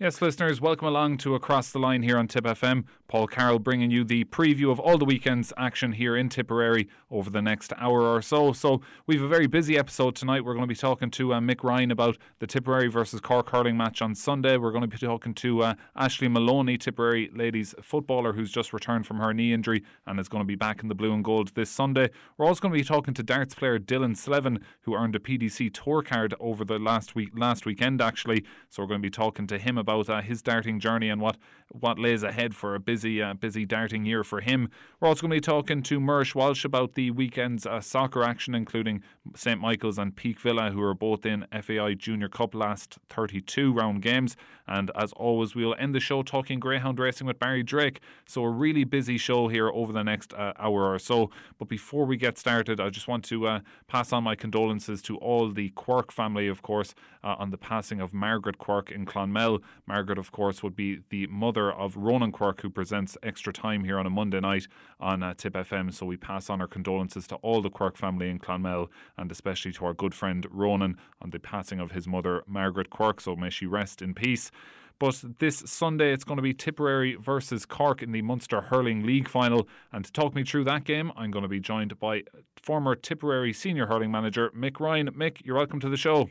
Yes, listeners, welcome along to Across the Line here on Tip FM. Paul Carroll bringing you the preview of all the weekend's action here in Tipperary over the next hour or so. So, we have a very busy episode tonight. We're going to be talking to uh, Mick Ryan about the Tipperary versus Cork hurling match on Sunday. We're going to be talking to uh, Ashley Maloney, Tipperary ladies footballer, who's just returned from her knee injury and is going to be back in the blue and gold this Sunday. We're also going to be talking to darts player Dylan Slevin, who earned a PDC tour card over the last week, last weekend actually. So, we're going to be talking to him about about uh, his darting journey and what, what lays ahead for a busy uh, busy darting year for him. We're also going to be talking to Murish Walsh about the weekend's uh, soccer action, including St Michael's and Peake Villa, who are both in FAI Junior Cup last 32 round games. And as always, we'll end the show talking greyhound racing with Barry Drake. So a really busy show here over the next uh, hour or so. But before we get started, I just want to uh, pass on my condolences to all the Quirke family, of course, uh, on the passing of Margaret Quirke in Clonmel. Margaret, of course, would be the mother of Ronan Quirke, who presents extra time here on a Monday night on uh, Tip FM. So we pass on our condolences to all the Quirke family in Clonmel and especially to our good friend Ronan on the passing of his mother, Margaret Quirke. So may she rest in peace. But this Sunday, it's going to be Tipperary versus Cork in the Munster Hurling League final. And to talk me through that game, I'm going to be joined by former Tipperary senior hurling manager Mick Ryan. Mick, you're welcome to the show.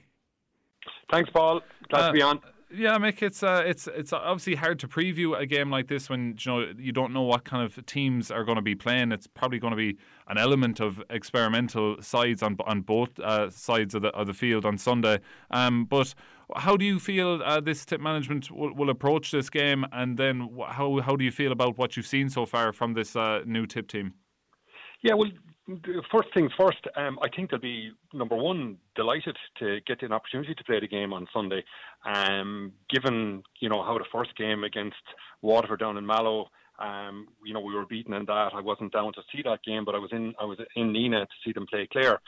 Thanks, Paul. Glad uh, to be on yeah, Mick, it's uh, it's it's obviously hard to preview a game like this when you know you don't know what kind of teams are going to be playing. It's probably going to be an element of experimental sides on on both uh, sides of the of the field on Sunday. Um, but how do you feel uh, this tip management will, will, approach this game, and then how how do you feel about what you've seen so far from this uh, new tip team? Yeah, well, first things first, um, I think they'll be number one delighted to get an opportunity to play the game on Sunday. Um, given you know how the first game against Waterford down in Mallow, um, you know we were beaten in that. I wasn't down to see that game, but I was in I was in Nenagh to see them play Clare.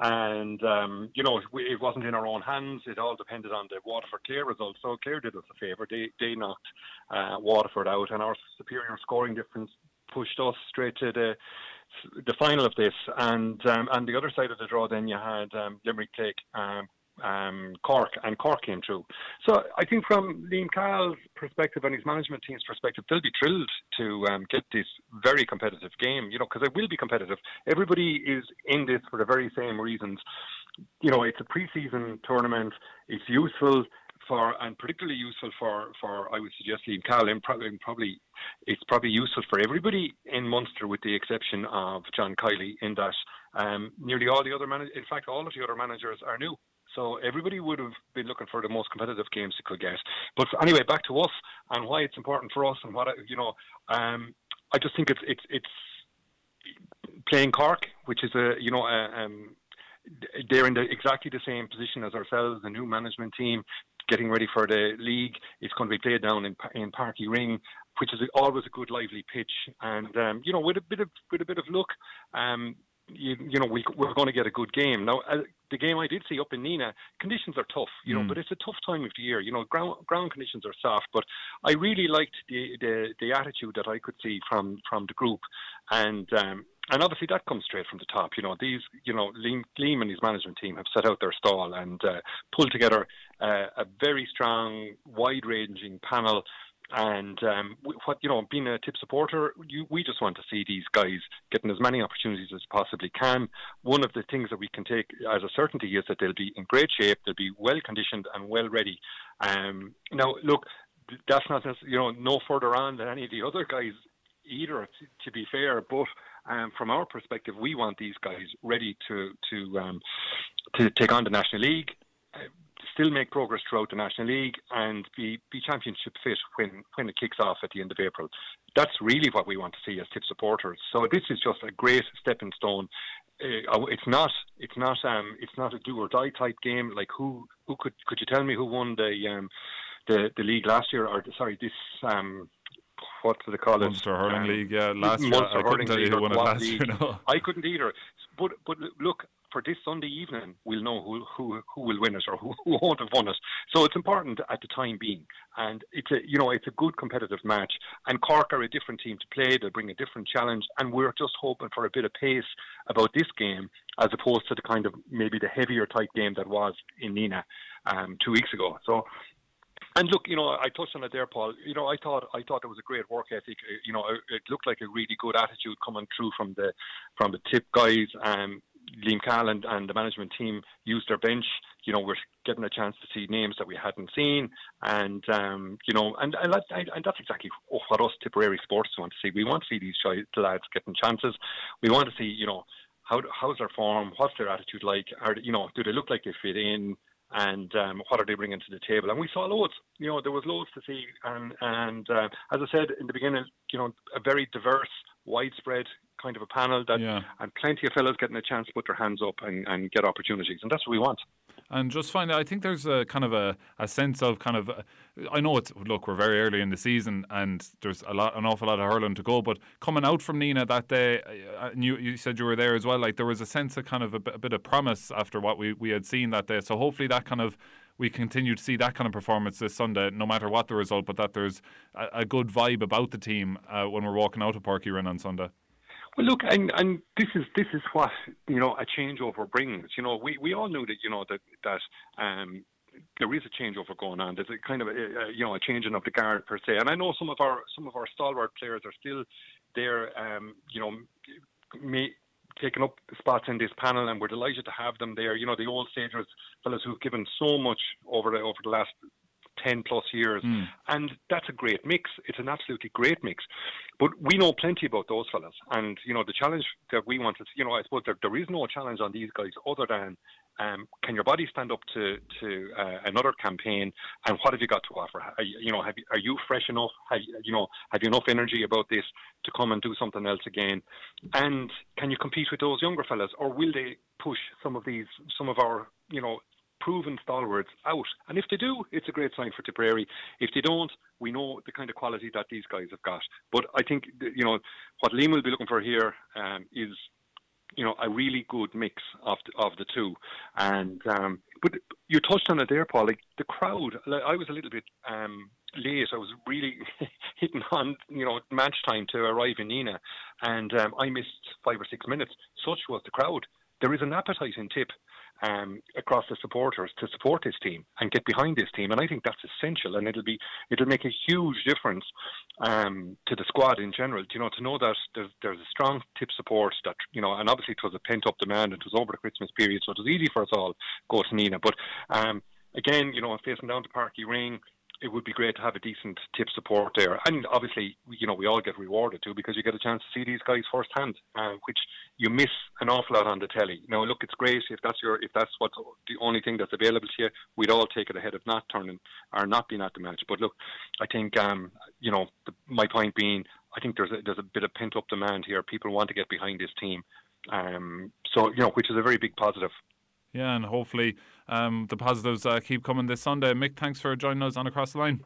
And um, you know it wasn't in our own hands. It all depended on the Waterford Clare result. So Clare did us a favour. They they knocked uh, Waterford out, and our superior scoring difference pushed us straight to the the final of this, and um, the other side of the draw, then you had um, Limerick take um, um, Cork, and Cork came through. So I think from Liam Cahill's perspective and his management team's perspective, they'll be thrilled to um, get this very competitive game. You know, because it will be competitive. Everybody is in this for the very same reasons. You know, it's a pre-season tournament. It's useful for and particularly useful for for I would suggest Liam Cahill probably, probably it's probably useful for everybody in Munster with the exception of John Kiely in that um, nearly all the other managers, in fact all of the other managers are new. So everybody would have been looking for the most competitive games they could get. But anyway, back to us and why it's important for us and what you know. Um, I just think it's it's it's playing Cork, which is a you know a, um, they're in the, exactly the same position as ourselves, the new management team getting ready for the league. It's going to be played down in in Uí Rinn, which is always a good lively pitch. And um, you know, with a bit of with a bit of luck, um, you, you know, we, we're going to get a good game. Now, uh, the game I did see up in Nenagh, conditions are tough, you know, mm. but it's a tough time of the year. You know, ground ground conditions are soft, but I really liked the the, the attitude that I could see from from the group, and um, and obviously that comes straight from the top. You know, these, you know, Liam, Liam and his management team have set out their stall and uh, pulled together uh, a very strong, wide-ranging panel. And um, what you know, being a tip supporter, you, we just want to see these guys getting as many opportunities as possibly can. One of the things that we can take as a certainty is that they'll be in great shape, they'll be well conditioned and well ready. Um, now, look, that's not you know no further on than any of the other guys either. To be fair, but um, from our perspective, we want these guys ready to to um, to take on the National League, uh, still make progress throughout the National League, and be be championship fit when when it kicks off at the end of April. That's really what we want to see as tip supporters. So this is just a great stepping stone. Uh, it's not it's not um it's not a do or die type game. Like who who could could you tell me who won the um the the league last year or sorry this um what do they call it? Munster Hurling um, League. Yeah, last year I couldn't tell you who won it last year. No. I couldn't either. But but look, for this Sunday evening, we'll know who who who will win it or who, who won't have won it. So it's important at the time being, and it's a you know it's a good competitive match. And Cork are a different team to play; they'll bring a different challenge, and we're just hoping for a bit of pace about this game as opposed to the kind of maybe the heavier type game that was in Nenagh um, two weeks ago. So And look, you know, I touched on it there, Paul. You know, I thought I thought it was a great work ethic. You know, it looked like a really good attitude coming through from the from the tip guys. Um, Liam Cahill and, and the management team used their bench. You know, we're getting a chance to see names that we hadn't seen, and um, you know, and and, that, and that's exactly what us Tipperary sports want to see. We want to see these lads getting chances. We want to see, you know, how how's their form, what's their attitude like? Are you know, do they look like they fit in? And um, what are they bringing to the table? And we saw loads. You know, there was loads to see, and and uh, as I said in the beginning, you know, a very diverse, widespread kind of a panel that, yeah. and plenty of fellows getting a chance to put their hands up and, and get opportunities, and that's what we want. And just find, I think there's a kind of a, a sense of kind of, I know it's look, we're very early in the season, and there's a lot, an awful lot of hurling to go. But coming out from Nenagh that day, uh, and you, you said you were there as well. Like there was a sense of kind of a, a bit of promise after what we, we had seen that day. So hopefully that kind of we continue to see that kind of performance this Sunday, no matter what the result, but that there's a, a good vibe about the team uh, when we're walking out of Páirc Uí Rinn on Sunday. Well, look, and and this is this is what you know a changeover brings. You know, we we all knew that you know that that um, there is a changeover going on. There's a kind of a, a, you know a changing of the guard per se. And I know some of our some of our stalwart players are still there. Um, you know, may, taking up spots in this panel, and we're delighted to have them there. You know, the old stagers, fellas who've given so much over the over the last 10 plus years. Mm. And that's a great mix. It's an absolutely great mix. But we know plenty about those fellas. And, you know, the challenge that we want to, you know, I suppose there, there is no challenge on these guys other than um, can your body stand up to, to uh, another campaign? And what have you got to offer? Are you, you know, have you, are you fresh enough? Have, you know, have you enough energy about this to come and do something else again? And can you compete with those younger fellas, or will they push some of these, some of our, you know, proven stalwarts out. And if they do, it's a great sign for Tipperary. If they don't, we know the kind of quality that these guys have got. But I think you know what Liam will be looking for here um, is you know a really good mix of the, of the two. And um, but you touched on it there, Paul. Like the crowd, I was a little bit. Um, late. I was really hitting on, you know, match time to arrive in Nenagh, and um, I missed five or six minutes. Such was the crowd. There is an appetite in Tip um, across the supporters to support this team and get behind this team. And I think that's essential, and it'll be it'll make a huge difference um, to the squad in general. You know, to know that there's there's a strong tip support that you know, and obviously it was a pent up demand. It was over the Christmas period, so it was easy for us all go to Nenagh. But um, again, you know, facing down to Páirc Uí Rinn it would be great to have a decent tip support there. And obviously, you know, we all get rewarded too because you get a chance to see these guys firsthand, uh, which you miss an awful lot on the telly. Now, look, it's great if that's your if that's what the only thing that's available to you. We'd all take it ahead of not turning or not being at the match. But look, I think um, you know the, my point being, I think there's a, there's a bit of pent up demand here. People want to get behind this team, um, so you know, which is a very big positive. Yeah, and hopefully um, the positives uh, keep coming this Sunday. Mick, thanks for joining us on Across the Line.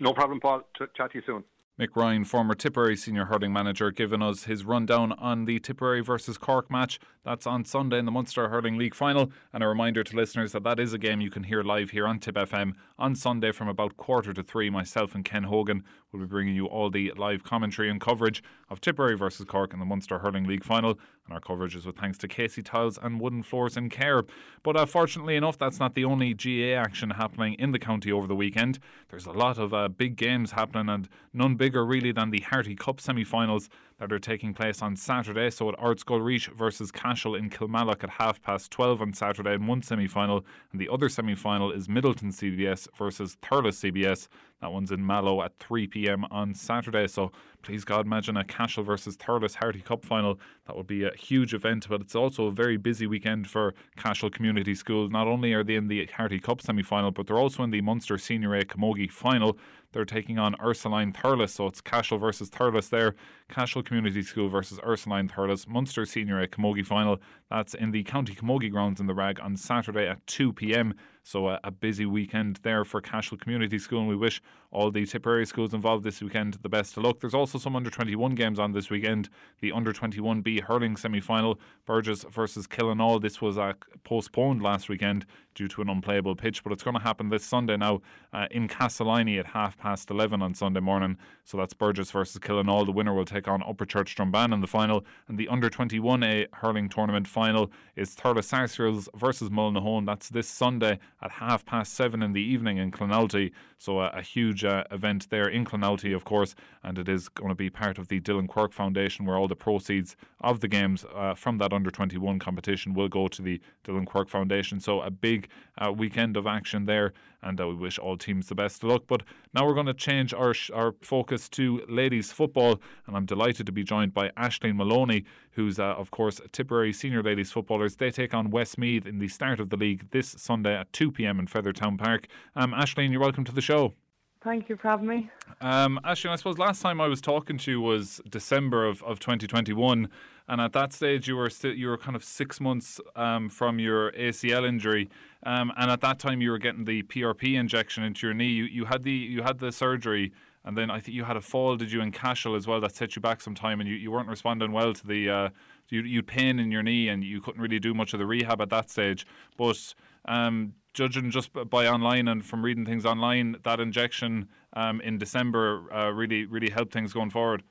No problem, Paul. Ch- chat to you soon. Mick Ryan, former Tipperary senior hurling manager, giving us his rundown on the Tipperary versus Cork match. That's on Sunday in the Munster Hurling League final. And a reminder to listeners that that is a game you can hear live here on Tip FM on Sunday from about quarter to three. Myself and Ken Hogan will be bringing you all the live commentary and coverage of Tipperary versus Cork in the Munster Hurling League final. And our coverage is with thanks to Casey Tiles and Wooden Floors in Cahir. But uh, fortunately enough, that's not the only GAA action happening in the county over the weekend. There's a lot of uh, big games happening and none bigger really than the Harty Cup semi finals that are taking place on Saturday. So at Ardscoil versus Cashel in Kilmallock at half past 12 on Saturday in one semi final. And the other semi final is Midleton CBS versus Thurles CBS. That one's in Mallow at 3 pm on Saturday. So please God, imagine a Cashel versus Thurles Harty Cup final. That would be a huge event, but it's also a very busy weekend for Cashel Community School. Not only are they in the Harty Cup semi final, but they're also in the Munster Senior A Camogie final. They're taking on Ursuline Thurles, so it's Cashel versus Thurles there. Cashel Community School versus Ursuline Thurles. Munster Senior A Camogie final. That's in the County Camogie grounds in the Rag on Saturday at 2 pm. So a, a, busy weekend there for Cashel Community School, and we wish all the Tipperary schools involved this weekend the best of luck. There's also some under 21 games on this weekend. The under 21B hurling semi final, Burgess versus Killenaule. This was uh, postponed last weekend due to an unplayable pitch, but it's going to happen this Sunday now uh, in Castleiney at half past 11 on Sunday morning. So that's Burgess versus Killenaule. The winner will take on Upperchurch Drombane in the final. And the under 21A hurling tournament final is Thurles Sarsfields versus Mullinahone. That's this Sunday at half past seven in the evening in Clonoulty. So a, a huge uh, event there in Clonoulty, of course. And it is going to be part of the Dillon Quirke Foundation where all the proceeds of the games uh, from that under 21 competition will go to the Dillon Quirke Foundation. So a big uh, weekend of action there and uh, we wish all teams the best of luck. But now we're going to change our our focus to ladies football, and I'm delighted to be joined by Ashleen Maloney, who's uh, of course Tipperary senior ladies footballers. They take on Westmeath in the start of the league this Sunday at 2 p.m. in Fethard Town Park. Um, Ashleen, you're welcome to the show. Thank you for having me. Um, I suppose last time I was talking to you was December of, of 2021, and at that stage you were st- you were kind of six months um, from your ACL injury. Um, and at that time, you were getting the PRP injection into your knee. You, you had the you had the surgery, and then I think you had a fall. Did you in Cashel as well? That set you back some time, and you, you weren't responding well to the uh, you you pain in your knee, and you couldn't really do much of the rehab at that stage. But um, judging just by online and from reading things online, that injection um, in December uh, really really helped things going forward.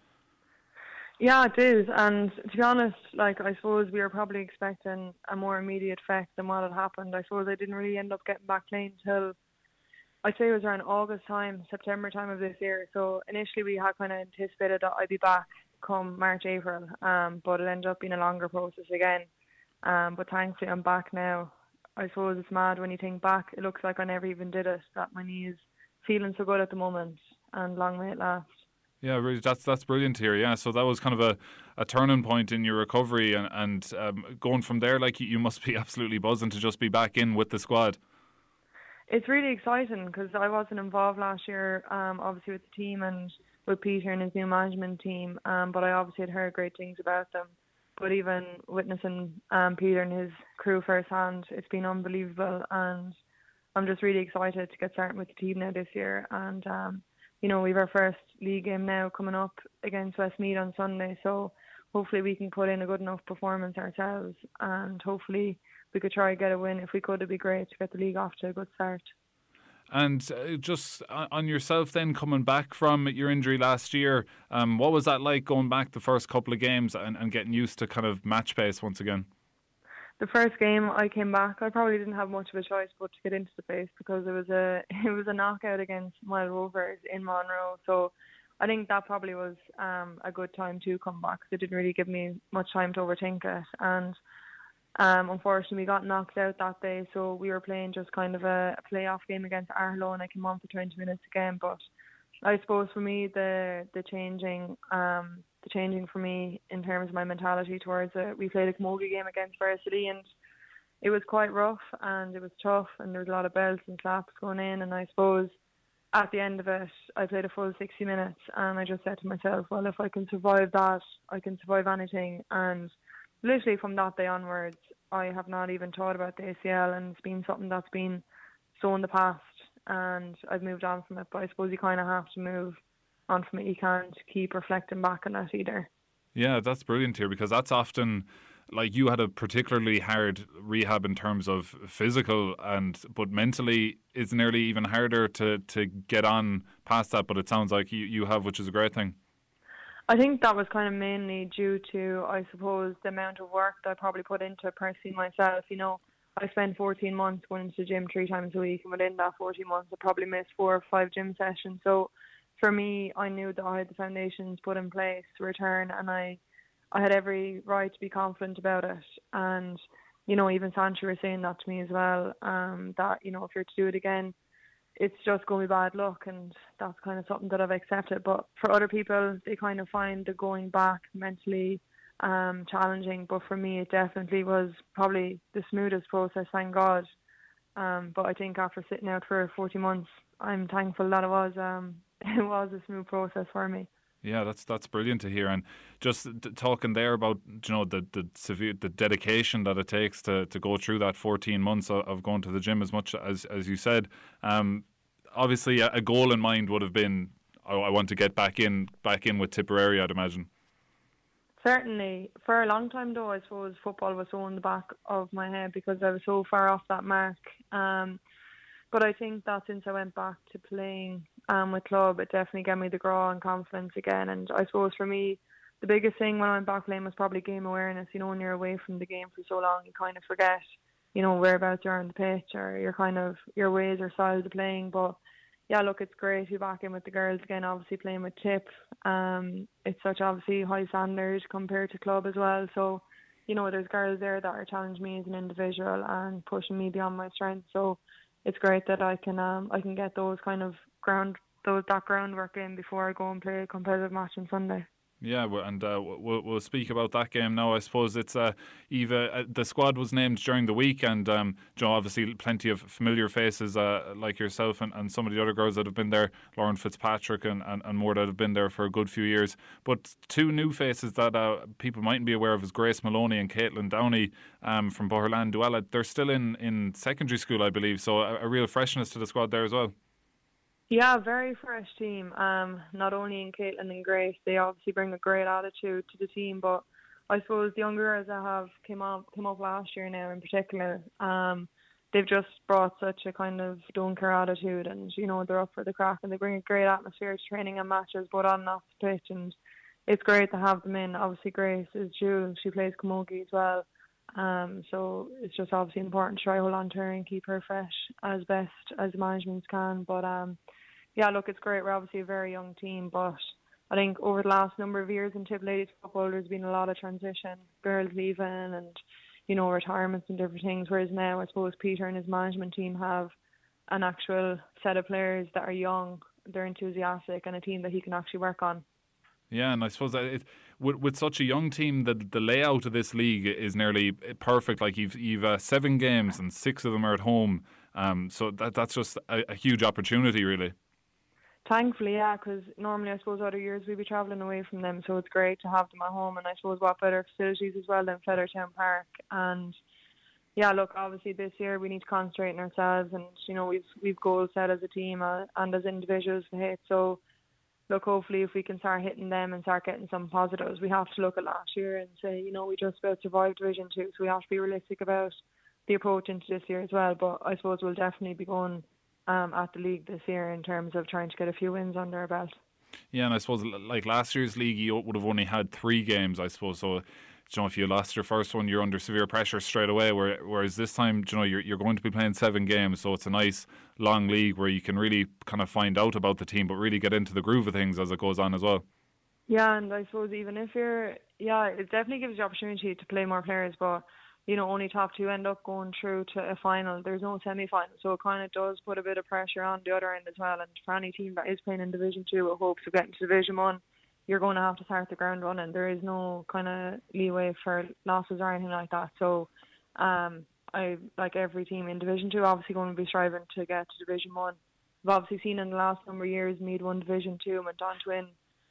Yeah, it is. And to be honest, like I suppose we were probably expecting a more immediate effect than what had happened. I suppose I didn't really end up getting back playing till I'd say it was around August time, September time of this year. So initially we had kind of anticipated that I'd be back come March, April, um, but it ended up being a longer process again. Um, but thankfully I'm back now. I suppose it's mad when you think back. It looks like I never even did it. That my knee is feeling so good at the moment, and long may it last. Yeah, really, that's that's brilliant here. Yeah, so that was kind of a, a turning point in your recovery, and and um, going from there, like you must be absolutely buzzing to just be back in with the squad. It's really exciting because I wasn't involved last year, um, obviously with the team and with Peter and his new management team, um, but I obviously had heard great things about them. But even witnessing um, Peter and his crew firsthand, it's been unbelievable, and I'm just really excited to get started with the team now this year. And um, you know, we've our first league game now coming up against Westmeath on Sunday. So hopefully we can put in a good enough performance ourselves, and hopefully we could try and get a win. If we could, it'd be great to get the league off to a good start. And uh, just on yourself, then coming back from your injury last year, um, what was that like going back the first couple of games and, and getting used to kind of match pace once again? the first game I came back, I probably didn't have much of a choice but to get into the place because it was a it was a knockout against Moyle Rovers in Monroe. So I think that probably was um, a good time to come back it didn't really give me much time to overthink it. And um, unfortunately, we got knocked out that day, so we were playing just kind of a, a playoff game against Arlo, and I came on for 20 minutes again. But I suppose for me, the the changing um, the changing for me in terms of my mentality towards it. We played a camogie game against Varsity and it was quite rough and it was tough and there was a lot of belts and slaps going in and I suppose at the end of it I played a full 60 minutes and I just said to myself, well if I can survive that, I can survive anything and literally from that day onwards I have not even thought about the ACL and it's been something that's been so in the past and I've moved on from it but I suppose you kind of have to move on from it. You can't keep reflecting back on that either. Yeah, that's brilliant here because that's often like you had a particularly hard rehab in terms of physical and but mentally it's nearly even harder to to get on past that but it sounds like you, you have which is a great thing I think that was kind of mainly due to I suppose the amount of work that I probably put into personally myself you know I spent 14 months going to the gym three times a week and within that 14 months I probably missed four or five gym sessions so for me, I knew that I had the foundations put in place to return, and I, I had every right to be confident about it. And you know, even Sancho was saying that to me as well. Um, that you know, if you're to do it again, it's just going to be bad luck, and that's kind of something that I've accepted. But for other people, they kind of find the going back mentally um, challenging. But for me, it definitely was probably the smoothest process. Thank God. Um, but I think after sitting out for 40 months, I'm thankful that it was um, it was a smooth process for me. Yeah, that's that's brilliant to hear, and just talking there about you know the the severe the dedication that it takes to, to go through that fourteen months of, of going to the gym as much as as you said. Um, obviously, a, a goal in mind would have been I, I, want to get back in back in with Tipperary. I'd imagine. Certainly, for a long time though, I suppose football was so in the back of my head because I was so far off that mark. Um, but I think that since I went back to playing um, with club, it definitely gave me the grow and confidence again. And I suppose for me, the biggest thing when I went back playing was probably game awareness. You know, when you're away from the game for so long, you kind of forget, you know, whereabouts you're on the pitch or your kind of your ways or styles of playing. But yeah, look, it's great to be back in with the girls again. Obviously playing with Tip, um, it's such obviously high standard compared to club as well. So, you know, there's girls there that are challenging me as an individual and pushing me beyond my strength. So, it's great that I can um I can get those kind of ground those that groundwork in before I go and play a competitive match on Sunday. Yeah, and uh, we'll, we'll speak about that game now. I suppose it's uh, Eva. Uh, the squad was named during the week, and um, Joe, obviously, plenty of familiar faces uh, like yourself and, and some of the other girls that have been there, Lauren Fitzpatrick and, and, and more that have been there for a good few years. But two new faces that uh, people mightn't be aware of is Grace Maloney and Caitlin Downey um, from Boherlahan Dualla. They're still in, in secondary school, I believe, so a, a real freshness to the squad there as well. Yeah, very fresh team. Um, not only in Caitlin and Grace, they obviously bring a great attitude to the team, but I suppose the younger girls that have came up came up last year now in particular, um, they've just brought such a kind of don't care attitude and, you know, they're up for the crack and they bring a great atmosphere to training and matches both on and off the pitch and it's great to have them in. Obviously Grace is Jewel, she plays camogie as well. Um, so it's just obviously important to try hold on to her and keep her fresh as best as management can. But um yeah, look, it's great. We're obviously a very young team, but I think over the last number of years in Tip Ladies football, there's been a lot of transition, girls leaving, and you know retirements and different things. Whereas now, I suppose Peter and his management team have an actual set of players that are young, they're enthusiastic, and a team that he can actually work on. Yeah, and I suppose it, with with such a young team, the the layout of this league is nearly perfect. Like you've you've uh, seven games and six of them are at home. Um, so that that's just a, a huge opportunity, really. Thankfully, yeah, because normally I suppose other years we'd be travelling away from them, so it's great to have them at home. And I suppose what better facilities as well than Fethard Town Park. And yeah, look, obviously this year we need to concentrate on ourselves, and you know we've we've goals set as a team uh, and as individuals to hit. So look, hopefully if we can start hitting them and start getting some positives, we have to look at last year and say, you know, we just about survived Division Two, so we have to be realistic about the approach into this year as well. But I suppose we'll definitely be going um, at the league this year in terms of trying to get a few wins under our belt. Yeah, and I suppose like last year's league, you would have only had three games, I suppose. So, you know, if you lost your first one, you're under severe pressure straight away. Whereas this time, you know, you're you're going to be playing seven games, so it's a nice long league where you can really kind of find out about the team, but really get into the groove of things as it goes on as well. Yeah, and I suppose even if you're, yeah, it definitely gives you opportunity to play more players, but you know, only top two end up going through to a final. There's no semi final. So it kind of does put a bit of pressure on the other end as well. And for any team that is playing in Division Two with hopes of getting to Division One, you're going to have to start the ground running. There is no kind of leeway for losses or anything like that. So, um, I like every team in Division Two, obviously going to be striving to get to Division One. We've obviously seen in the last number of years, Meath won Division Two and went on to win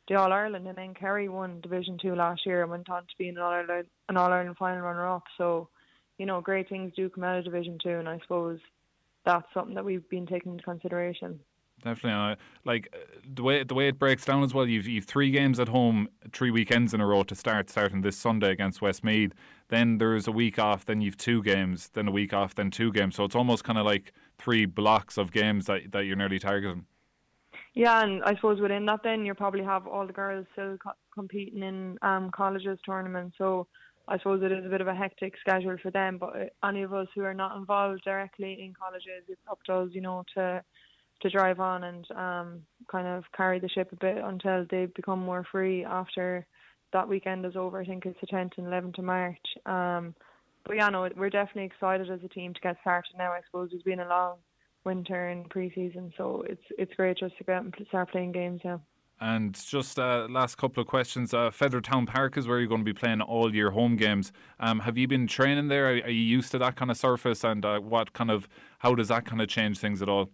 the All Ireland, and then Kerry won Division Two last year and went on to be an All Ireland an All Ireland final runner up. So you know, great things do come out of Division Two, and I suppose that's something that we've been taking into consideration. Definitely, uh, like uh, the way the way it breaks down as well. You've you've three games at home, three weekends in a row to start, starting this Sunday against Westmeath. Then there's a week off. Then you've two games. Then a week off. Then two games. So it's almost kind of like three blocks of games that that you're nearly targeting. Yeah, and I suppose within that, then you probably have all the girls still co- competing in um, colleges tournaments. So I suppose it is a bit of a hectic schedule for them, but any of us who are not involved directly in colleges, it's up to us, you know, to to drive on and um, kind of carry the ship a bit until they become more free after that weekend is over. I think it's the 10th and 11th of March. Um, but yeah, no, we're definitely excited as a team to get started now. I suppose it's been a long winter and pre-season, so it's it's great just to get and start playing games now. And just uh, last couple of questions. Uh, Fethard Town Park is where you're going to be playing all your home games. Um, have you been training there? Are, are, you used to that kind of surface? And uh, what kind of how does that kind of change things at all?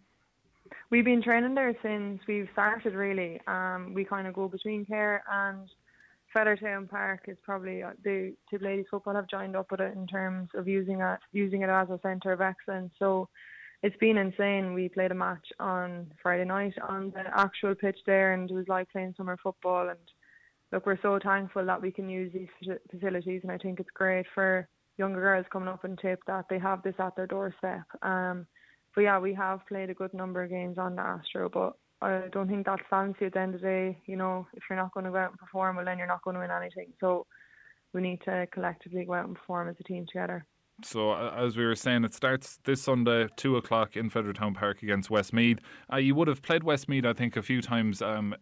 We've been training there since we've started. Really, um, we kind of go between Cahir and Fethard Town Park. Is probably uh, the Tip Ladies Football have joined up with it in terms of using it using it as a centre of excellence. So it's been insane. We played a match on Friday night on the actual pitch there, and it was like playing summer football. And look, we're so thankful that we can use these facilities, and I think it's great for younger girls coming up in tip that they have this at their doorstep. Um, but yeah, we have played a good number of games on the Astro, but I don't think that stands you at the end of the day. You know, if you're not going to go out and perform, well, then you're not going to win anything. So we need to collectively go out and perform as a team together. So, uh, as we were saying, it starts this Sunday, 2 o'clock in Fethardtown Park against Westmeath. Uh, you would have played Westmeath, I think, a few times um,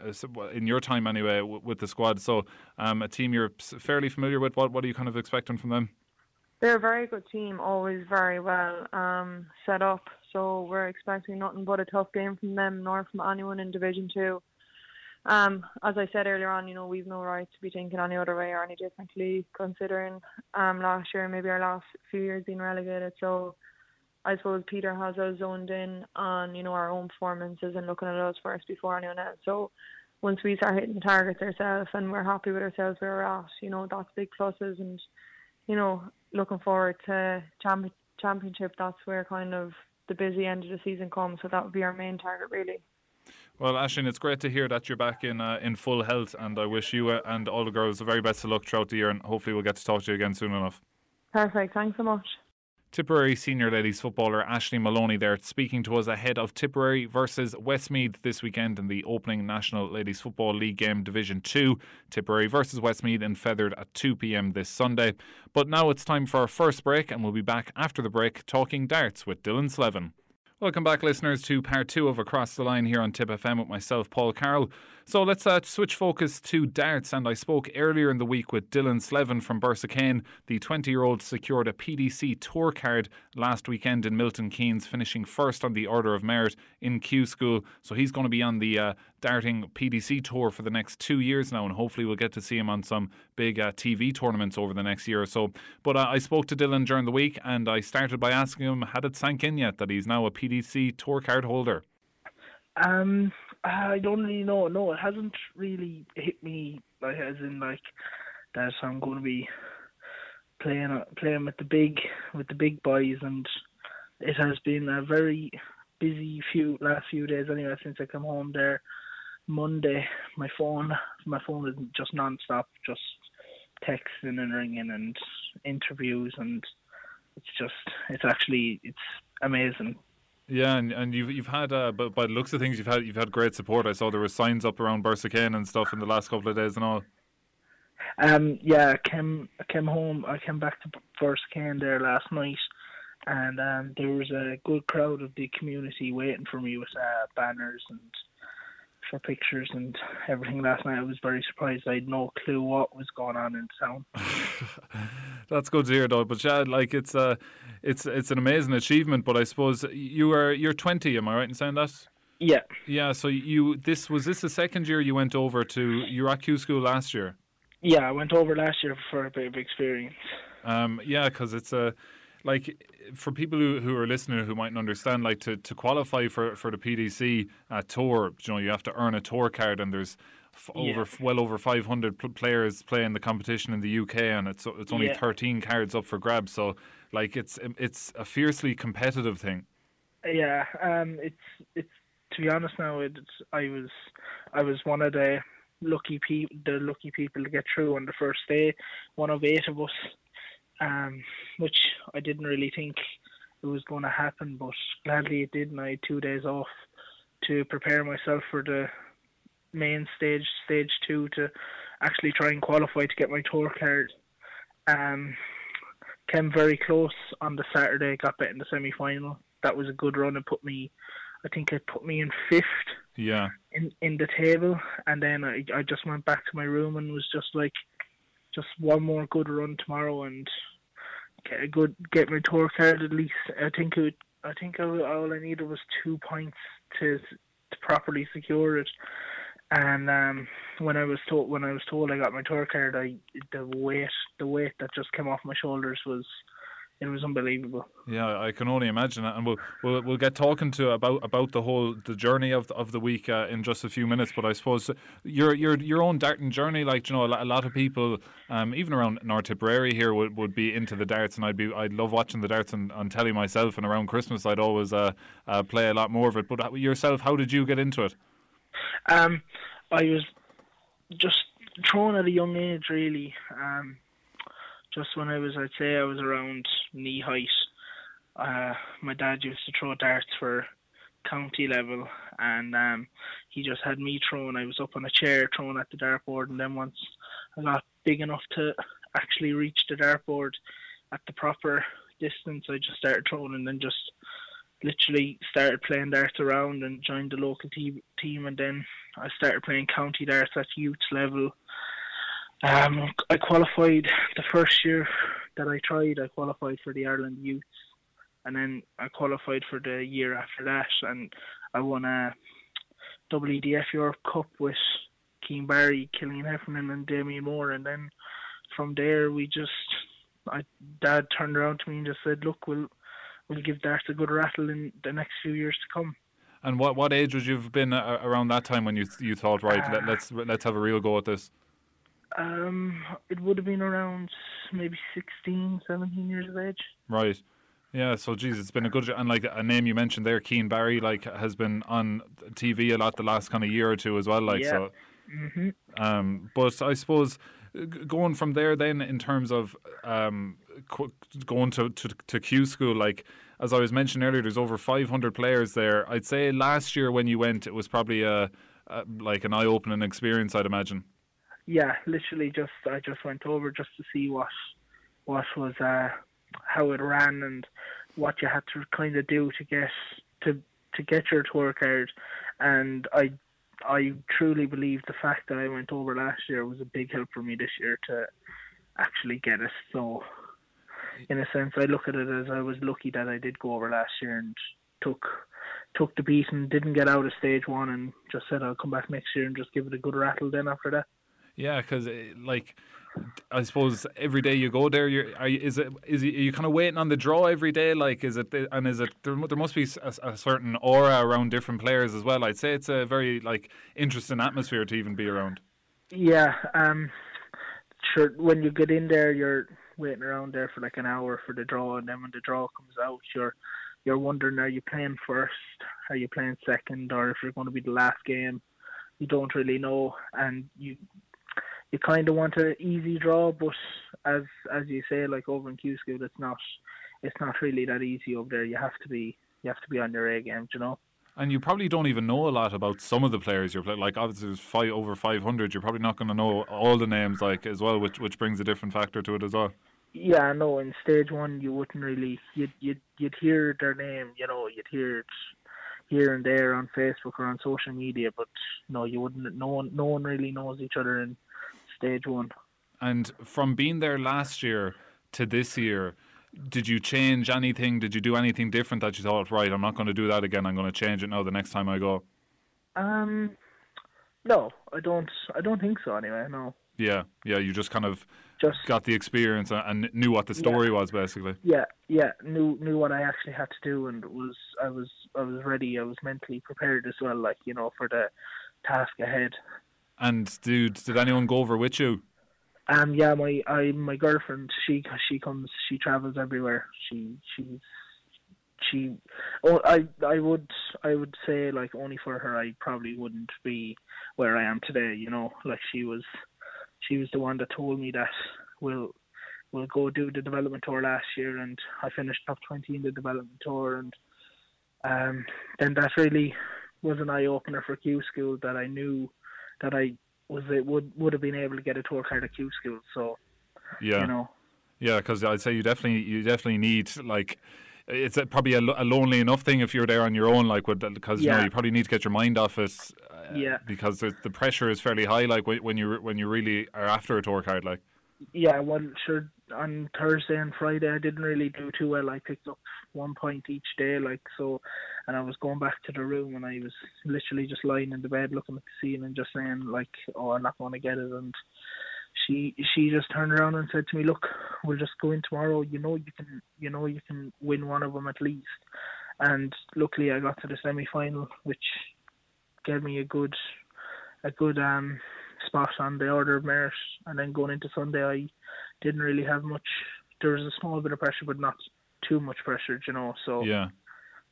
in your time anyway with the squad. So, um, a team you're fairly familiar with. What, what are you kind of expecting from them? They're a very good team, always very well um, set up. So, we're expecting nothing but a tough game from them, nor from anyone in Division 2. Um, as I said earlier on, you know, we've no right to be thinking any other way or any differently, considering um, last year, maybe our last few years being relegated. So I suppose Peter has us zoned in on, you know, our own performances and looking at us first before anyone else. So once we start hitting targets ourselves and we're happy with ourselves where we're at, you know, that's big pluses and, you know, looking forward to champ- championship, that's where kind of the busy end of the season comes. So that would be our main target really. Well, Ashling, it's great to hear that you're back in uh, in full health, and I wish you uh, and all the girls the very best of luck throughout the year, and hopefully we'll get to talk to you again soon enough. Perfect. Thanks so much. Tipperary senior ladies footballer Ashley Maloney there speaking to us ahead of Tipperary versus Westmeath this weekend in the opening National Ladies Football League game Division 2. Tipperary versus Westmeath in Fethard at 2 pm this Sunday. But now it's time for our first break and we'll be back after the break talking darts with Dylan Slevin. Welcome back, listeners, to part two of Across the Line here on Tip FM with myself, Paul Carroll. So let's uh, switch focus to darts. And I spoke earlier in the week with Dylan Slevin from Kane. The 20 year old secured a PDC tour card last weekend in Milton Keynes, finishing first on the Order of Merit in Q School. So he's going to be on the uh, darting PDC tour for the next two years now, and hopefully we'll get to see him on some big uh, TV tournaments over the next year or so. But uh, I spoke to Dylan during the week, and I started by asking him, had it sank in yet that he's now a PDC tour card holder? Um, I don't really know. No, it hasn't really hit me like as in like that I'm going to be playing playing with the big with the big boys, and it has been a very busy few last few days anyway since I come home there Monday. My phone my phone is just non-stop, just texting and ringing and interviews, and it's just it's actually it's amazing yeah, and, and you've you've had uh, but by the looks of things you've had you've had great support. I saw there were signs up around Kane and stuff in the last couple of days and all. Um, yeah, I came I came home. I came back to Kane there last night, and um, there was a good crowd of the community waiting for me with uh, banners and for pictures and everything last night. I was very surprised. I had no clue what was going on in town. That's good to hear, though. But yeah, like it's a, uh, it's it's an amazing achievement. But I suppose you are you're 20. Am I right in saying that? Yeah. Yeah. So you this was this the second year you went over to you were at Q school last year. Yeah, I went over last year for a bit of experience. Um, yeah, because it's a like for people who, who are listening who mightn't understand, like to, to qualify for, for the PDC uh, tour, you know, you have to earn a tour card, and there's f- yeah. over well over 500 pl- players playing the competition in the UK, and it's it's only yeah. 13 cards up for grabs. So, like, it's it's a fiercely competitive thing. Yeah, um, it's it's to be honest now, it's I was I was one of the lucky people, the lucky people to get through on the first day. One of eight of us um, which I didn't really think it was going to happen, but gladly it did. And I had two days off to prepare myself for the main stage, stage two, to actually try and qualify to get my tour card. Um, came very close on the Saturday, got bet in the semi final. That was a good run and put me, I think it put me in fifth. Yeah. In in the table, and then I I just went back to my room and was just like, just one more good run tomorrow, and get a good get my tour card at least. I think it. I think all, all I needed was two points to to properly secure it. And um, when I was told when I was told I got my tour card, I the weight the weight that just came off my shoulders was it was unbelievable. Yeah, I can only imagine it, and we'll we'll, we'll get talking to about about the whole the journey of the, of the week uh, in just a few minutes. But I suppose your your your own darting journey, like you know, a lot of people, um, even around North Tipperary here, would, would be into the darts, and I'd be I'd love watching the darts on, on telly myself. And around Christmas, I'd always uh, uh, play a lot more of it. But yourself, how did you get into it? Um, I was just thrown at a young age, really. Um, just when I was, I'd say I was around knee height. uh, my dad used to throw darts for county level, and um, he just had me throwing. I was up on a chair throwing at the dartboard, and then once I got big enough to actually reach the dartboard at the proper distance, I just started throwing, and then just literally started playing darts around and joined the local te- team, and then I started playing county darts at youth level. Um, I qualified the first year that I tried. I qualified for the Ireland Youth and then I qualified for the year after that, and I won a WDF Europe Cup with Keane Barry, Killian Heffernan, and Damien Moore, and then from there we just, I Dad turned around to me and just said, "Look, we'll we'll give darts a good rattle in the next few years to come." And what what age would you've been around that time when you you thought, right, uh, let, let's let's have a real go at this? Um, it would have been around maybe 16, 17 years of age. Right. Yeah, so geez, it's been a good and like a name you mentioned there, Keane Barry, like has been on TV a lot the last kind of year or two as well. Like yeah. so, mm-hmm. um, but I suppose going from there, then in terms of um, going to, to to Q school, like as I was mentioning earlier, there's over 500 players there. I'd say last year when you went, it was probably a, a like an eye-opening experience. I'd imagine. Yeah, literally, just I just went over just to see what what was. Uh, how it ran and what you had to kind of do to get to to get your tour card. And I I truly believe the fact that I went over last year was a big help for me this year to actually get it. So in a sense, I look at it as I was lucky that I did go over last year and took took the beat and didn't get out of stage one and just said I'll come back next year and just give it a good rattle then after that. Yeah, because eh, like I suppose every day you go there, you're are is it is it, are you kind of waiting on the draw every day? Like, is it and is it there? There must be a, a, certain aura around different players as well. I'd say it's a very like interesting atmosphere to even be around. Yeah, um, sure. When you get in there, you're waiting around there for like an hour for the draw, and then when the draw comes out, you're you're wondering are you playing first, are you playing second, or if you're going to be the last game. You don't really know, and you you kind of want an easy draw, but as as you say, like over in Q School, it's not it's not really that easy over there. You have to be you have to be on your A game, you know. And you probably don't even know a lot about some of the players you're playing. Like obviously, there's five over five hundred. You're probably not going to know all the names, like as well, which which brings a different factor to it as well. Yeah, no. In stage one, you wouldn't really you'd you'd you'd hear their name, you know, you'd hear it here and there on Facebook or on social media, but no, you wouldn't. No one, no one really knows each other in stage one. And from being there last year to this year, did you change anything? Did you do anything different that you thought, right, I'm not going to do that again. I'm going to change it now the next time I go? Um, no, I don't. I don't think so. Anyway, no. Yeah, yeah. You just kind of just got the experience and knew what the story yeah, was, basically. Yeah, yeah. Knew knew what I actually had to do, and was I was I was ready. I was mentally prepared as well, like you know, for the task ahead. And dude, did anyone go over with you? Um, yeah, my I my girlfriend. She she comes. She travels everywhere. She she she. Oh, I I would I would say like only for her, I probably wouldn't be where I am today. You know, like she was she was the one that told me that we'll we'll go do the development tour last year, and I finished top twenty in the development tour, and um, then that really was an eye opener for Q School that I knew that I was it would would have been able to get a tour card at Q School. So yeah, you know, yeah, because I'd say you definitely you definitely need like it's a, probably a, a, lonely enough thing if you're there on your own, like because yeah. you know you probably need to get your mind off it. Uh, yeah. Because the, the pressure is fairly high, like when you when you really are after a tour card, like. Yeah, well, sure. On Thursday and Friday, I didn't really do too well. I picked up one point each day, like so, and I was going back to the room and I was literally just lying in the bed looking at the scene and just saying like, "Oh, I'm not going to get it." And she she just turned around and said to me, "Look, we'll just go in tomorrow. You know you can you know you can win one of them at least." And luckily, I got to the semi final, which gave me a good a good um spot on the order of merit. And then going into Sunday, I didn't really have much. There was a small bit of pressure, but not too much pressure, you know. So yeah,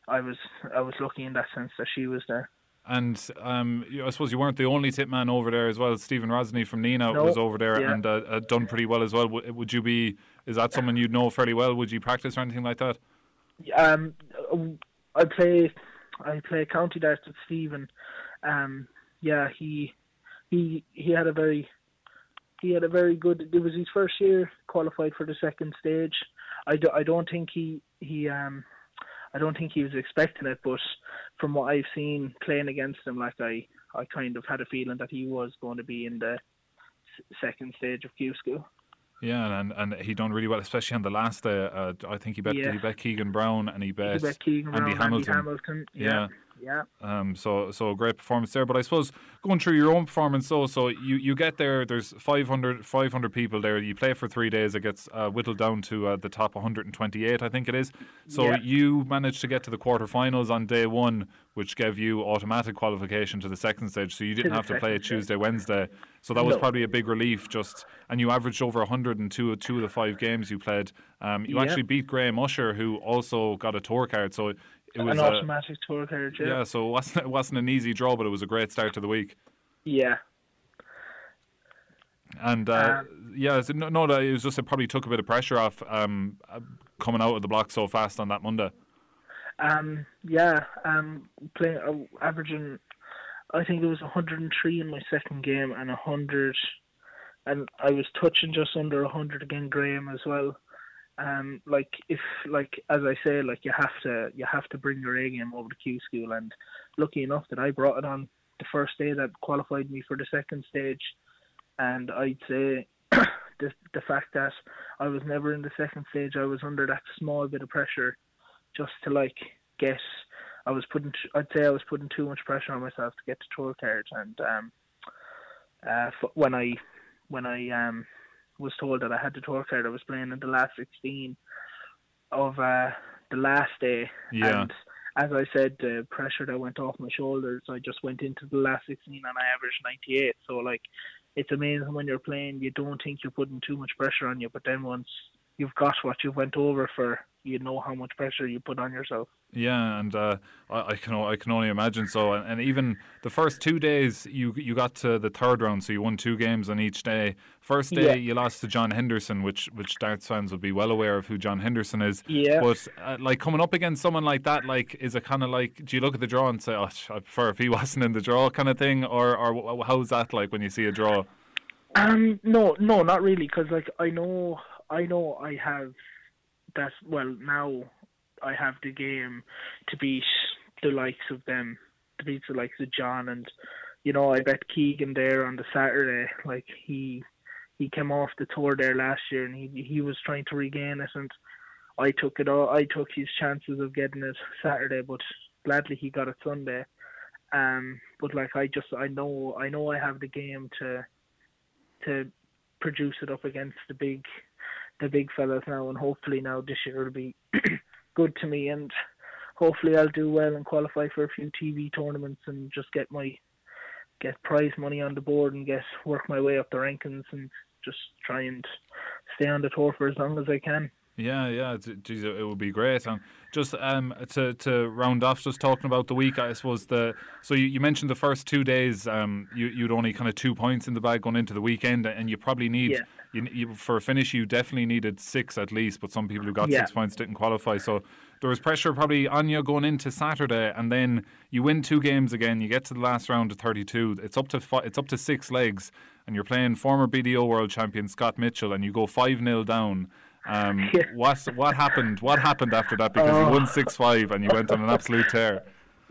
I was I was lucky in that sense that she was there. And um, I suppose you weren't the only tip man over there as well. Stephen Rosny from no, was over there yeah. and uh, done pretty well as well. Would you be? Is that someone you'd know fairly well? Would you practice or anything like that? Um, I play I play county darts with Stephen. Um, yeah, he he he had a very he had a very good. It was his first year qualified for the second stage. I, do, I don't think he he um I don't think he was expecting it, but from what I've seen playing against him, like I I kind of had a feeling that he was going to be in the second stage of Q school. Yeah, and and he done really well, especially on the last day. Uh, I think he bet yeah. he bet Keegan Brown and he bet, he bet Keegan Andy Brown, Hamilton. Andy Hamilton. Yeah. yeah. Yeah. Um. So so great performance there. But I suppose going through your own performance, so so you, you get there. There's 500, 500 people there. You play for three days. It gets uh, whittled down to uh, the top 128, I think it is. So yeah. you managed to get to the quarterfinals on day one, which gave you automatic qualification to the second stage. So you didn't to have to play stage. Tuesday, Wednesday. So that was No. probably a big relief. Just and you averaged over 102 two of the five games you played. Um, you Yeah. actually beat Graham Usher, who also got a tour card. So it was An a, automatic tour card. Yeah. yeah, so it wasn't it wasn't an easy draw, but it was a great start to the week. Yeah. And uh, yeah, so no, no, it was just it probably took a bit of pressure off um, uh, coming out of the block so fast on that Monday. Um, yeah, um, playing, uh, averaging, I think it was 103 in my second game and 100, and I was touching just under 100 again, Graham as well. Um, like if, like as I say, like you have to, you have to bring your A game over to Q school, and lucky enough that I brought it on the first day that qualified me for the second stage, and I'd say the the fact that I was never in the second stage, I was under that small bit of pressure just to like get. I was putting. I'd say I was putting too much pressure on myself to get to tour cards, and um, uh, when I when I um was told that I had the tour card, I was playing in the last sixteen of uh the last day, Yeah. and as I said, the pressure that went off my shoulders, I just went into the last sixteen and I averaged ninety eight. So like, it's amazing when you're playing, you don't think you're putting too much pressure on you, but then once you've got what you went over for, you know how much pressure you put on yourself. Yeah, and uh, I, I can I can only imagine so. And, and even the first two days, you you got to the third round, so you won two games on each day. First day, Yeah. you lost to John Henderson, which which darts fans would be well aware of who John Henderson is. Yeah. But uh, like coming up against someone like that, like is it kind of like do you look at the draw and say, oh, sh- I prefer if he wasn't in the draw, kind of thing, or or how's that like when you see a draw? Um, no, no, not really, because like I know, I know I have that. Well, now I have the game to beat the likes of them, to beat the likes of John, and you know I bet Keegan there on the Saturday. Like he, he came off the tour there last year, and he he was trying to regain it, and I took it all. I took his chances of getting it Saturday, but gladly he got it Sunday. Um, but like I just I know I know I have the game to to produce it up against the big the big fellas now and hopefully now this year will be good to me and hopefully I'll do well and qualify for a few TV tournaments and just get my get prize money on the board and get work my way up the rankings and just try and stay on the tour for as long as I can. Yeah, yeah, geez, it would be great. And just um, to to round off, just talking about the week, I suppose the so you, you mentioned the first two days, um, you you'd only kind of two points in the bag going into the weekend, and you probably need Yeah. you, you for a finish, you definitely needed six at least. But some people who got Yeah. six points didn't qualify, so there was pressure probably on you going into Saturday, and then you win two games again. You get to the last round of thirty-two. It's up to fi- it's up to six legs, and you're playing former BDO world champion Scott Mitchell, and you go five 0 down. Um, Yeah. what what happened? What happened after that? Because you Oh. won six five and you went on an absolute tear.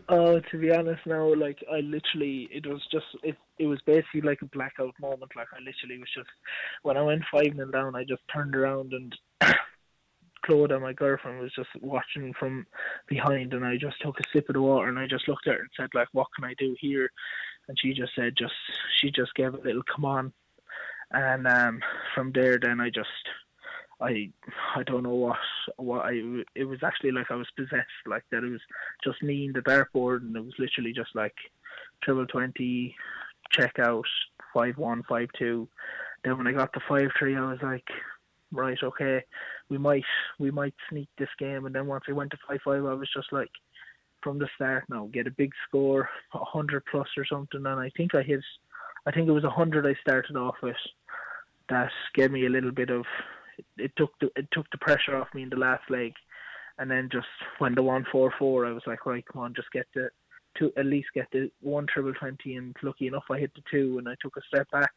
Oh, to be honest now, like I literally, it was just, it, it was basically like a blackout moment. Like I literally was just, when I went five nil down, I just turned around and Claude and my girlfriend, was just watching from behind, and I just took a sip of the water, and I just looked at her and said, like, what can I do here? And she just said, just, she just gave a little come on, and um, from there, then I just, I I don't know what what I it was actually like I was possessed like that it was just me and the dartboard and it was literally just like triple twenty check out five one five two. Then when I got to five three I was like right okay we might we might sneak this game. And then once I went to five five I was just like from the start now get a big score a hundred plus or something. And I think I hit I think it was a hundred I started off with. That gave me a little bit of it took the it took the pressure off me in the last leg, and then just when the one four four, I was like, right, come on, just get the to at least get the one triple twenty, and lucky enough, I hit the two, and I took a step back,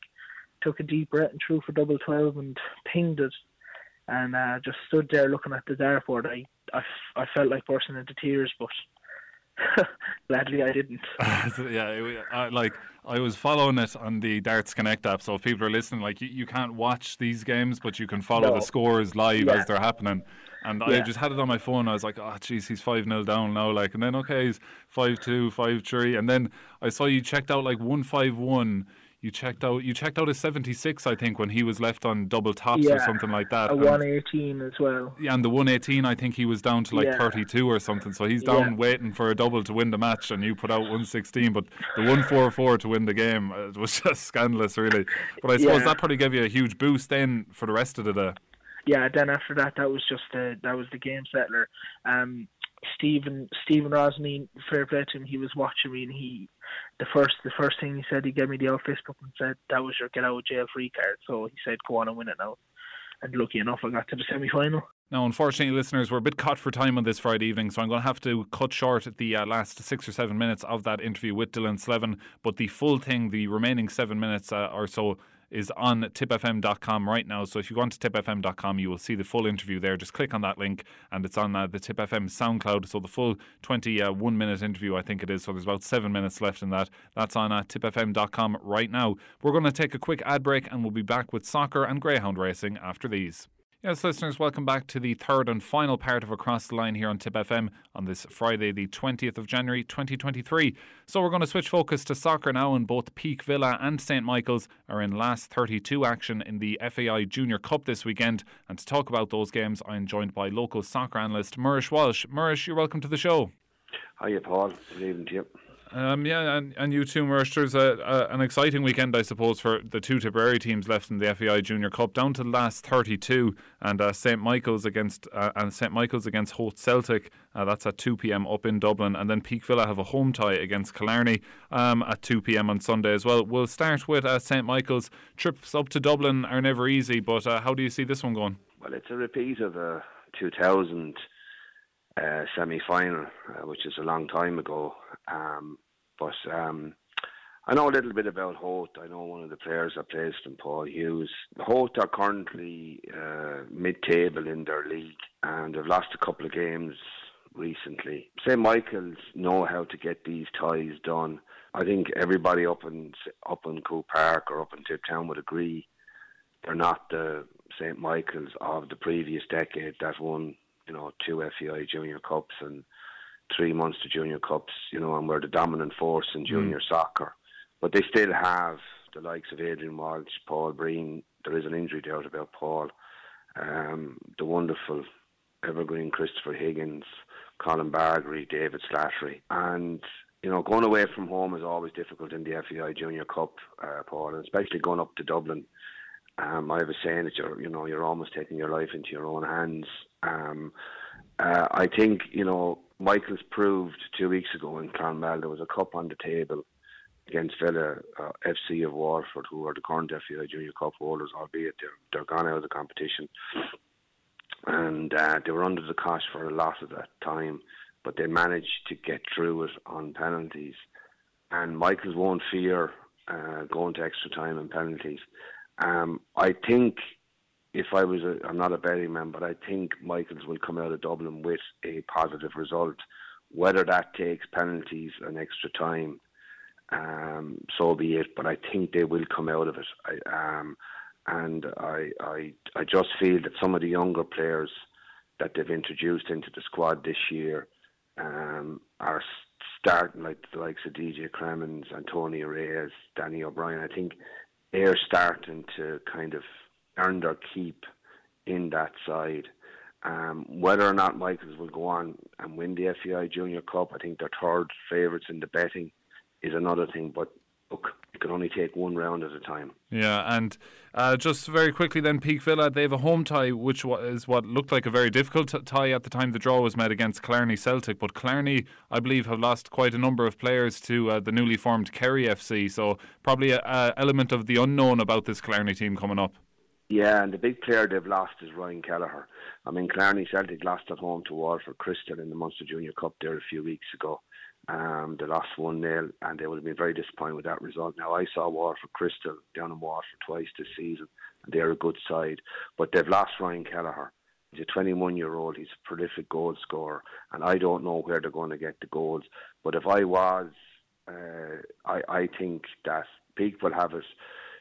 took a deep breath, and threw for double twelve, and pinged it, and uh, just stood there looking at the dartboard. I, I, I felt like bursting into tears, but Gladly, I didn't. yeah, it, I, uh, like I was following it on the Darts Connect app. So if people are listening, like you, you can't watch these games, but you can follow no. the scores live yeah. as they're happening. And yeah. I just had it on my phone. I was like, oh, jeez, he's 5 0 down now. Like, and then, okay, he's 5 2, 5 3. And then I saw you checked out like 1 5 1 you checked out you checked out a 76 I think when he was left on double tops yeah, or something like that a 118 as well. Yeah and the 118 I think he was down to like yeah. 32 or something so he's down yeah. waiting for a double to win the match and you put out 116 but the 144 to win the game uh, it was just scandalous really. But I suppose that probably gave you a huge boost then for the rest of the day. Yeah then after that that was just the that was the game settler. Um Stephen Stephen Rosney, fair play to him, he was watching me and he the first the first thing he said he gave me the old Facebook and said that was your get out of jail free card. So he said go on and win it now. And lucky enough I got to the semi final. Now, unfortunately, listeners, we're a bit caught for time on this Friday evening, so I'm going to have to cut short the uh, last six or seven minutes of that interview with Dylan Slevin. But the full thing, the remaining seven minutes uh, or so, is on tippfm.com right now. So if you go on to tippfm.com, you will see the full interview there. Just click on that link, and it's on uh, the Tipp FM SoundCloud. So the full 21 minute interview, I think it is. So there's about seven minutes left in that. That's on uh, tippfm.com right now. We're going to take a quick ad break, and we'll be back with soccer and greyhound racing after these. Yes, listeners, welcome back to the third and final part of Across the Line here on Tipp FM on this Friday, the 20th of January 2023. So we're going to switch focus to soccer now, and both Peake Villa and St Michael's are in last 32 action in the FAI Junior Cup this weekend. And to talk about those games, I'm joined by local soccer analyst Murish Walsh. Murish, you're welcome to the show. Hiya, Paul. Good evening to you. Um, yeah, and, and you too, Murish. There's an exciting weekend, I suppose, for the two Tipperary teams left in the FAI Junior Cup, down to the last 32, and uh, St Michael's against uh, and St Michael's against Howth Celtic. Uh, that's at 2 p.m. up in Dublin, and then Peake Villa have a home tie against Killarney um, at 2 p.m. on Sunday as well. We'll start with uh, St Michael's. Trips up to Dublin are never easy, but uh, how do you see this one going? Well, it's a repeat of the 2000 uh, semi final, uh, which is a long time ago. Um, but um, I know a little bit about Howth. I know one of the players that plays them, Paul Hughes. Howth are currently uh, mid-table in their league, and they've lost a couple of games recently. St Michael's know how to get these ties done. I think everybody up in up in Croke Park or up in Tiptown would agree they're not the St Michael's of the previous decade that won, you know, two FAI Junior Cups and three months to junior cups, you know, and we're the dominant force in junior mm. soccer. But they still have the likes of Adrian Walsh, Paul Breen. There is an injury doubt about Paul. Um, the wonderful evergreen Christopher Higgins, Colin Bargery, David Slattery. And, you know, going away from home is always difficult in the FAI Junior Cup, uh, Paul, and especially going up to Dublin. Um, I was saying that you're, you know, you're almost taking your life into your own hands. Um, uh, I think, you know, Michael's proved two weeks ago in Clonmel there was a cup on the table against Villa uh, FC of Waterford, who are the current FAI Junior Cup holders, albeit they're they're gone out of the competition, and uh, they were under the cosh for a lot of that time, but they managed to get through it on penalties, and Michael's won't fear uh, going to extra time and penalties. Um, I think if I was a, I'm not a betting man, but I think Michaels will come out of Dublin with a positive result. Whether that takes penalties and extra time, um, so be it. But I think they will come out of it. I, um, and I, I, I just feel that some of the younger players that they've introduced into the squad this year um, are starting, like the likes of DJ Clemens, Antonio Reyes, Danny O'Brien. I think they're starting to kind of earn their keep in that side. Um, whether or not Michaels will go on and win the FAI Junior Cup, I think they're third favourites in the betting, is another thing. But look, you can only take one round at a time. Yeah, and uh, just very quickly then, Peake Villa, they have a home tie, which is what looked like a very difficult tie at the time the draw was made against Killarney Celtic. But Killarney, I believe, have lost quite a number of players to uh, the newly formed Kerry FC, so probably an element of the unknown about this Killarney team coming up. Yeah, and the big player they've lost is Ryan Kelleher. I mean, Killarney Celtic lost at home to Waterford Crystal in the Munster Junior Cup there a few weeks ago. Um, they lost 1 0, and they would have been very disappointed with that result. Now, I saw Waterford Crystal down in Waterford twice this season, and they're a good side, but they've lost Ryan Kelleher. He's a 21 year old, he's a prolific goal scorer, and I don't know where they're going to get the goals. But if I was, uh, I, I think that Peake will have it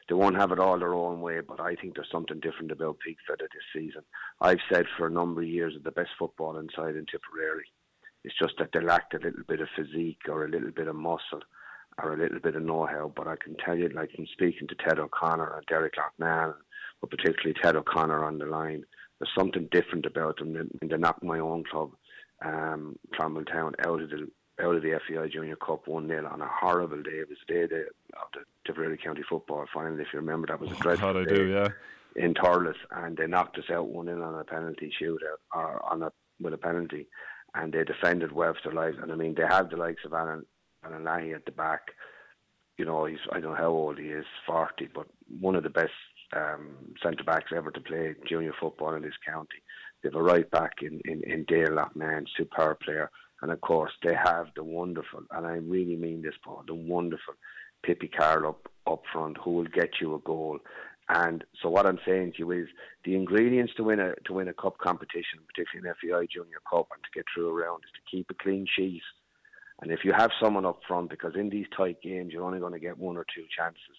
they won't have it all their own way, but I think there's something different about Peakford this season. I've said for a number of years that the best football inside in Tipperary. It's just that they lacked a little bit of physique or a little bit of muscle or a little bit of know-how. But I can tell you, like from speaking to Ted O'Connor and Derek Loughnane, but particularly Ted O'Connor on the line, there's something different about them. They knocked my own club, um, Clonmel Town, out of the out of the FAI Junior Cup 1 0 on a horrible day. It was the day of the Tipperary County Football final, if you remember. That was a oh, dreadful I day do, yeah. in Thurles, and they knocked us out 1 0 on a penalty shootout, or on a, with a penalty, and they defended well for their lives. And I mean, they had the likes of Alan, Alan Lahi at the back. You know, he's I don't know how old he is, 40, but one of the best um, centre backs ever to play junior football in this county. They have a right back in, in, in Dale Loughnane, superb player. And of course, they have the wonderful, and I really mean this, Paul, the wonderful Pippi Carroll up, up front who will get you a goal. And so what I'm saying to you is the ingredients to win a to win a cup competition, particularly an FAI Junior Cup, and to get through a round is to keep a clean sheet. And if you have someone up front, because in these tight games you're only going to get one or two chances,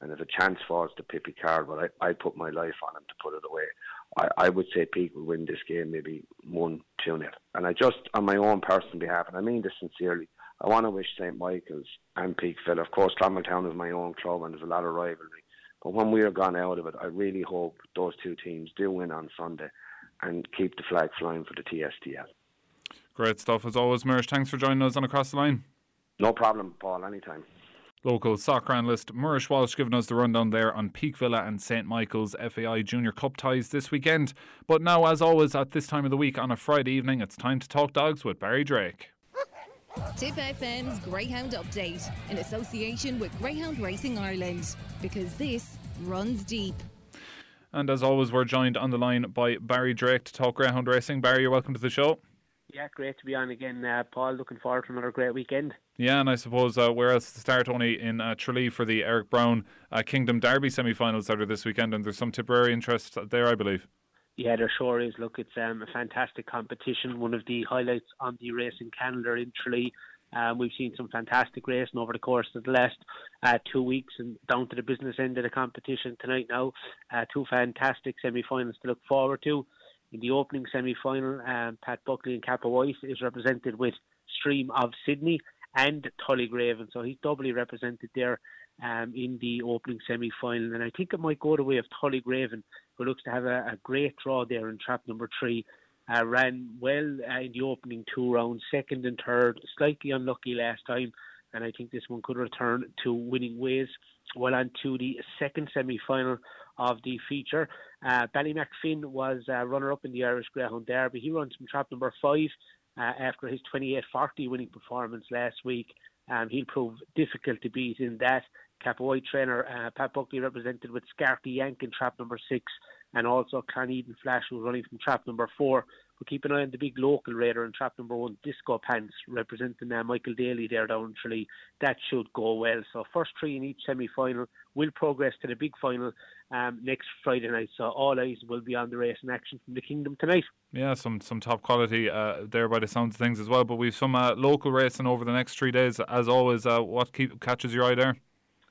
and if a chance falls to Pippi Carroll, well, I I put my life on him to put it away. I, I would say Peake will win this game maybe 1 2 nil. And I just, on my own personal behalf, and I mean this sincerely, I want to wish St Michael's and Peake Villa, of course, Clonmel Town is my own club and there's a lot of rivalry. But when we are gone out of it, I really hope those two teams do win on Sunday and keep the flag flying for the TSTL. Great stuff as always, Mersh. Thanks for joining us on Across the Line. No problem, Paul, anytime. Local soccer analyst Murish Walsh giving us the rundown there on Peake Villa and St Michael's FAI Junior Cup ties this weekend. But now, as always, at this time of the week on a Friday evening, it's time to talk dogs with Barry Drake. Tipp FM's Greyhound Update in association with Greyhound Racing Ireland because this runs deep. And as always, we're joined on the line by Barry Drake to talk Greyhound Racing. Barry, you're welcome to the show. Yeah, great to be on again, uh, Paul. Looking forward to another great weekend. Yeah, and I suppose uh, where else to start only in uh, Tralee for the Eric Brown uh, Kingdom Derby semi-finals that are this weekend, and there's some Tipperary interest there, I believe. Yeah, there sure is. Look, it's um, a fantastic competition. One of the highlights on the racing calendar in Tralee. Um, we've seen some fantastic racing over the course of the last uh, two weeks and down to the business end of the competition tonight now. Uh, two fantastic semi-finals to look forward to. In the opening semi-final, um, Pat Buckley and Cappawhite is represented with Stream of Sydney and Tullygraven, so he's doubly represented there um, in the opening semi-final. And I think it might go the way of Tullygraven, who looks to have a, a great draw there in trap number three. Uh, ran well uh, in the opening two rounds, second and third, slightly unlucky last time, and I think this one could return to winning ways. Well on to the second semi-final of the feature. Uh, Ballymacfin was uh, runner-up in the Irish Greyhound Derby. He runs from trap number five uh, after his 28-40 winning performance last week. Um, he'll prove difficult to beat in that. White trainer uh, Pat Buckley represented with Scarty Yank in trap number six, and also Cloneden Flash who's running from trap number four. But keep an eye on the big local raider in trap number one, Disco Pants, representing uh, Michael Daly there down Tralee. That should go well. So first three in each semi-final will progress to the big final um, next Friday night. So all eyes will be on the race in action from the Kingdom tonight. Yeah, some some top quality uh, there by the sounds of things as well. But we've some uh, local racing over the next three days. As always, uh, what keep, catches your eye there?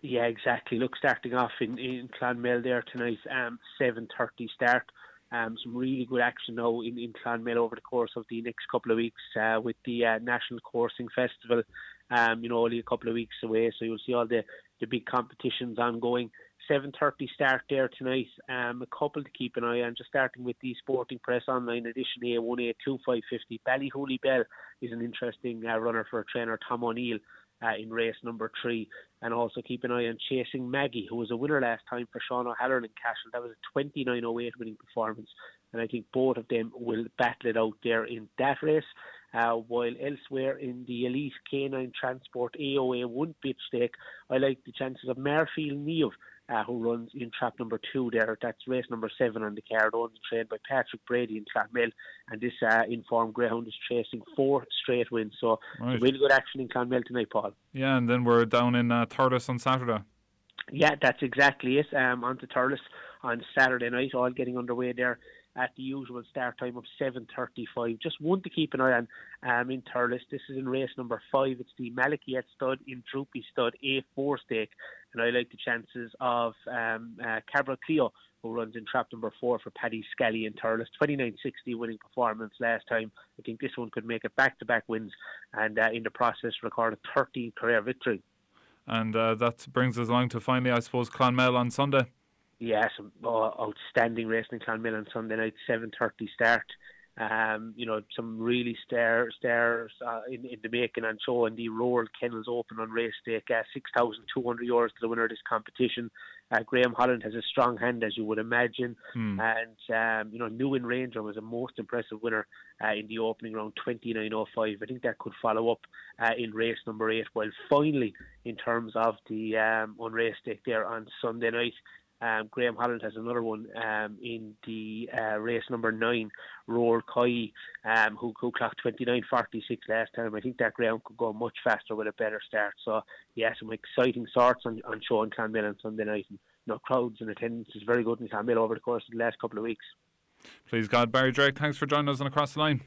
Yeah, exactly. Look, starting off in in Clonmel there tonight, um, seven thirty start. Um, some really good action now in, in Clonmel over the course of the next couple of weeks uh, with the uh, National Coursing Festival. Um, you know, only a couple of weeks away, so you'll see all the, the big competitions ongoing. 7.30 start there tonight. Um, a couple to keep an eye on, just starting with the Sporting Press Online edition A1A 2550. Ballyhooly Bell is an interesting uh, runner for trainer, Tom O'Neill uh, in race number three. And also keep an eye on Chasing Maggie, who was a winner last time for Sean O'Halloran in Cashel. That was a 29.08 winning performance. And I think both of them will battle it out there in that race. Uh, while elsewhere in the Elite Canine Transport AOA 1 pitch stake, I like the chances of Marfield Neve uh, who runs in trap number two there. That's race number seven on the card, owned and trained by Patrick Brady in Clonmel. And this uh, informed greyhound is chasing four straight wins. So right. really good action in Clonmel tonight, Paul. Yeah, and then we're down in uh, Thurles on Saturday. Yeah, that's exactly it. Um, on to Thurles on Saturday night, all getting underway there at the usual start time of 7.35. Just one to keep an eye on um, in Thurles. This is in race number five. It's the Malachite stud in Droopy stud A4 stake. And I like the chances of um, uh, Cabra Cleo, who runs in trap number four for Paddy Scally in Thurles. 29.60 winning performance last time. I think this one could make it back to back wins and uh, in the process record a 13 career victory. And uh, that brings us along to finally, I suppose, Clonmel on Sunday. Yeah, some uh, outstanding racing in Clonmel on Sunday night, 7.30 start. Um, you know, some really stairs, stairs uh, in, in the making and so showing the Royal Kennels Open on race day. Uh, 6,200 euros to the winner of this competition. Uh, Graham Holland has a strong hand, as you would imagine. Hmm. And, um, you know, New In Ranger was a most impressive winner uh, in the opening round, 29.05. I think that could follow up uh, in race number eight. Well, finally, in terms of the um, on race day there on Sunday night, um, Graham Holland has another one um, in the uh, race number nine, Roar Koi, um, who, who clocked 29.46 last time. I think that ground could go much faster with a better start. So, yeah, some exciting starts on, on show in Clonmel on Sunday night. And, you know, crowds and attendance is very good in Clonmel over the course of the last couple of weeks. Please God, Barry Drake, thanks for joining us on Across the Line.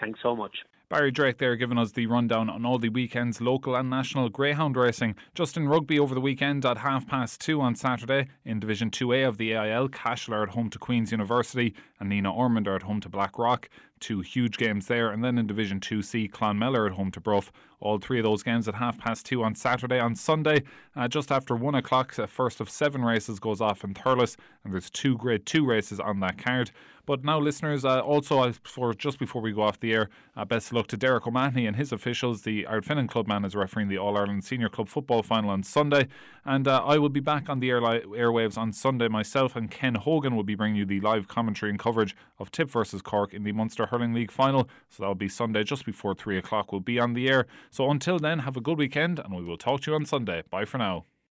Thanks so much. Barry Drake there giving us the rundown on all the weekend's local and national greyhound racing. Just in rugby over the weekend at half past two on Saturday in Division 2A of the AIL, Cashel are at home to Queen's University and Nenagh Ormond are at home to Blackrock two huge games there. And then in Division 2C, Clonmel at home to Bruff. All three of those games at half past two on Saturday. On Sunday, uh, just after one o'clock, the first of seven races goes off in Thurles, and there's two grade two races on that card. But now, listeners, uh, also for just before we go off the air, uh, best of luck to Derek O'Mahony and his officials. The Ardfinnan Clubman is refereeing the All Ireland Senior Club football final on Sunday, and uh, I will be back on the airwaves on Sunday myself. And Ken Hogan will be bringing you the live commentary and coverage of Tipp versus Cork in the Munster Hurling League final. So that'll be Sunday just before 3 o'clock. We'll be on the air. So until then, have a good weekend and we will talk to you on Sunday. Bye for now.